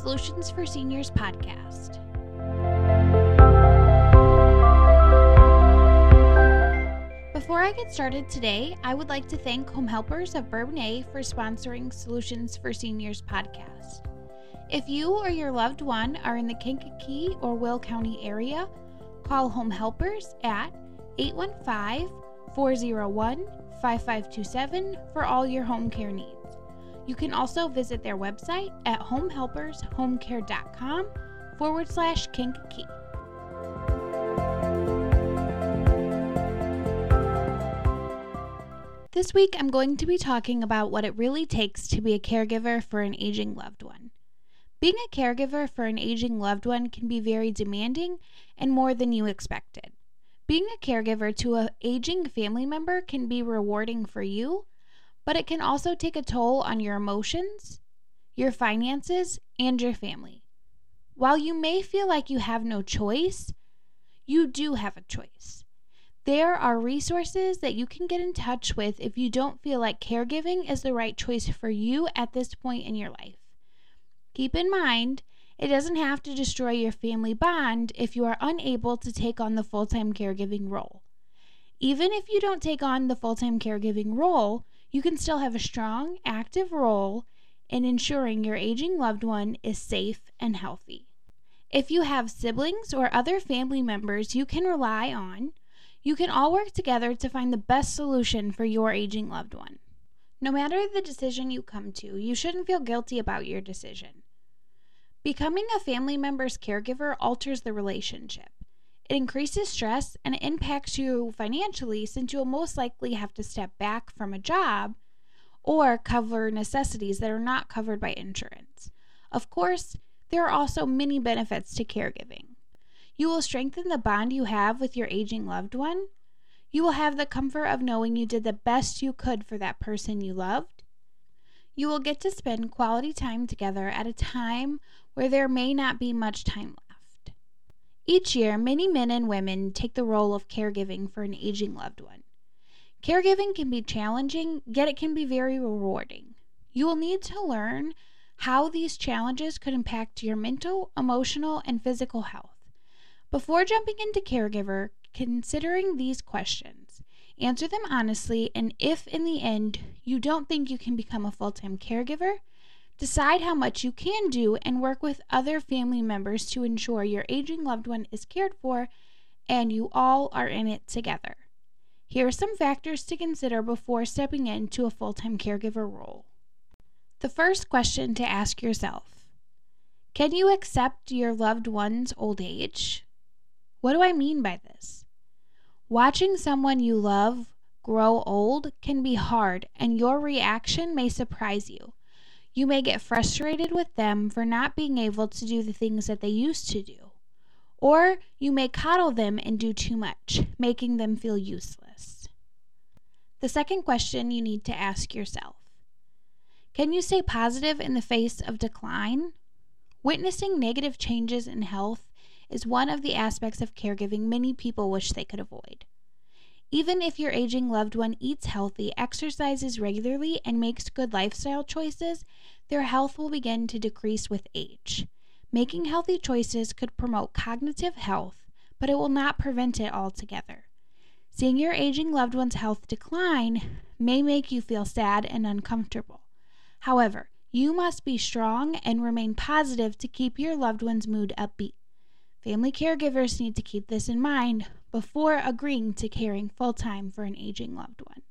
Solutions for Seniors podcast. Before I get started today, I would like to thank Home Helpers of Bourbonnais for sponsoring Solutions for Seniors podcast. If you or your loved one are in the Kankakee or Will County area, call Home Helpers at 815 401 5527 for all your home care needs. You can also visit their website at homehelpershomecare.com forward slash Kankakee. This week, I'm going to be talking about what it really takes to be a caregiver for an aging loved one. Being a caregiver for an aging loved one can be very demanding and more than you expected. Being a caregiver to an aging family member can be rewarding for you, but it can also take a toll on your emotions, your finances, and your family. While you may feel like you have no choice, you do have a choice. There are resources that you can get in touch with if you don't feel like caregiving is the right choice for you at this point in your life. Keep in mind, it doesn't have to destroy your family bond if you are unable to take on the full time caregiving role. Even if you don't take on the full time caregiving role, you can still have a strong, active role in ensuring your aging loved one is safe and healthy. If you have siblings or other family members you can rely on, you can all work together to find the best solution for your aging loved one. No matter the decision you come to, you shouldn't feel guilty about your decision. Becoming a family member's caregiver alters the relationship. It increases stress and it impacts you financially since you'll most likely have to step back from a job or cover necessities that are not covered by insurance. Of course, there are also many benefits to caregiving. You will strengthen the bond you have with your aging loved one. You will have the comfort of knowing you did the best you could for that person you loved. You will get to spend quality time together at a time where there may not be much time left. Each year, many men and women take the role of caregiving for an aging loved one. Caregiving can be challenging, yet it can be very rewarding. You will need to learn how these challenges could impact your mental, emotional, and physical health. Before jumping into caregiver, considering these questions, answer them honestly, and if in the end you don't think you can become a full time caregiver, decide how much you can do and work with other family members to ensure your aging loved one is cared for and you all are in it together. Here are some factors to consider before stepping into a full time caregiver role. The first question to ask yourself Can you accept your loved one's old age? What do I mean by this? Watching someone you love grow old can be hard, and your reaction may surprise you. You may get frustrated with them for not being able to do the things that they used to do. Or you may coddle them and do too much, making them feel useless. The second question you need to ask yourself Can you stay positive in the face of decline? Witnessing negative changes in health is one of the aspects of caregiving many people wish they could avoid. Even if your aging loved one eats healthy, exercises regularly, and makes good lifestyle choices, their health will begin to decrease with age. Making healthy choices could promote cognitive health, but it will not prevent it altogether. Seeing your aging loved one's health decline may make you feel sad and uncomfortable. However, you must be strong and remain positive to keep your loved one's mood upbeat. Family caregivers need to keep this in mind before agreeing to caring full time for an aging loved one.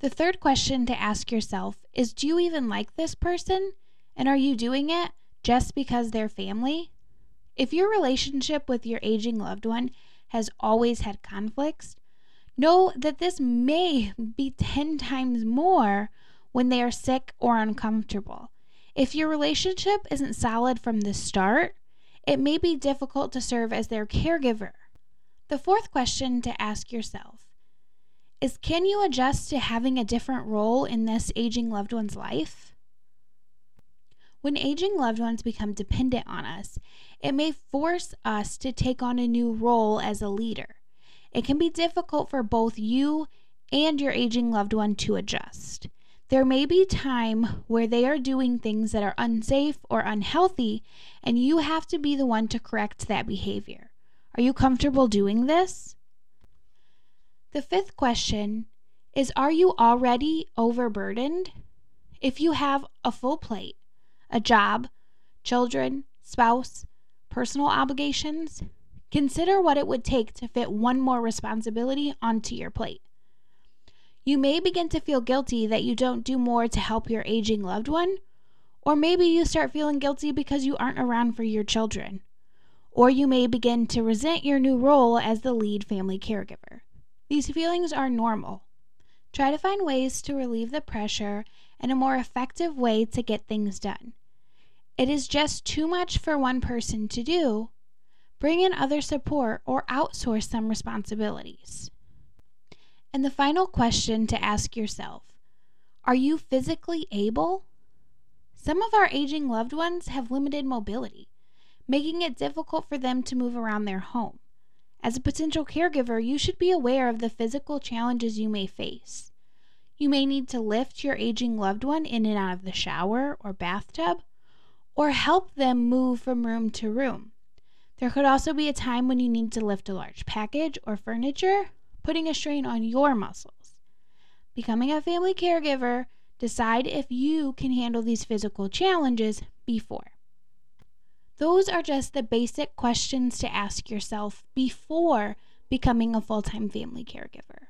The third question to ask yourself is Do you even like this person? And are you doing it just because they're family? If your relationship with your aging loved one has always had conflicts, know that this may be 10 times more when they are sick or uncomfortable. If your relationship isn't solid from the start, it may be difficult to serve as their caregiver. The fourth question to ask yourself is Can you adjust to having a different role in this aging loved one's life? When aging loved ones become dependent on us, it may force us to take on a new role as a leader. It can be difficult for both you and your aging loved one to adjust. There may be time where they are doing things that are unsafe or unhealthy, and you have to be the one to correct that behavior. Are you comfortable doing this? The fifth question is Are you already overburdened? If you have a full plate, a job, children, spouse, personal obligations, consider what it would take to fit one more responsibility onto your plate. You may begin to feel guilty that you don't do more to help your aging loved one, or maybe you start feeling guilty because you aren't around for your children. Or you may begin to resent your new role as the lead family caregiver. These feelings are normal. Try to find ways to relieve the pressure and a more effective way to get things done. It is just too much for one person to do. Bring in other support or outsource some responsibilities. And the final question to ask yourself Are you physically able? Some of our aging loved ones have limited mobility, making it difficult for them to move around their home. As a potential caregiver, you should be aware of the physical challenges you may face. You may need to lift your aging loved one in and out of the shower or bathtub, or help them move from room to room. There could also be a time when you need to lift a large package or furniture, putting a strain on your muscles. Becoming a family caregiver, decide if you can handle these physical challenges before. Those are just the basic questions to ask yourself before becoming a full time family caregiver.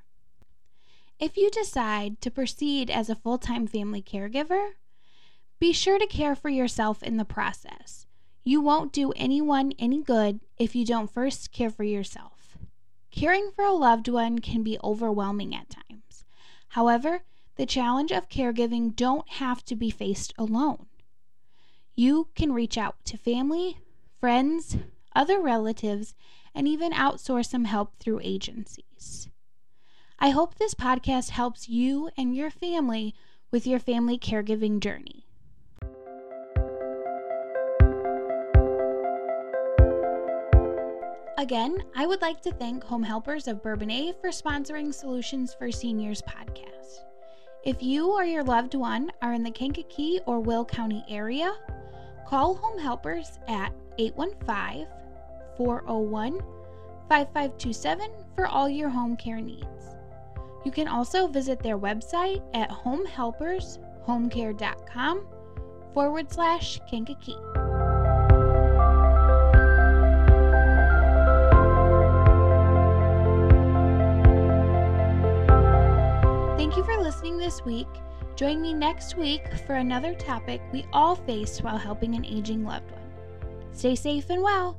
If you decide to proceed as a full time family caregiver, be sure to care for yourself in the process. You won't do anyone any good if you don't first care for yourself. Caring for a loved one can be overwhelming at times. However, the challenge of caregiving don't have to be faced alone. You can reach out to family, friends, other relatives, and even outsource some help through agencies. I hope this podcast helps you and your family with your family caregiving journey. Again, I would like to thank Home Helpers of Bourbonnais for sponsoring Solutions for Seniors podcast. If you or your loved one are in the Kankakee or Will County area, call Home Helpers at 815 401 5527 for all your home care needs. You can also visit their website at homehelpershomecare.com forward slash Kankakee. Thank you for listening this week. Join me next week for another topic we all face while helping an aging loved one. Stay safe and well.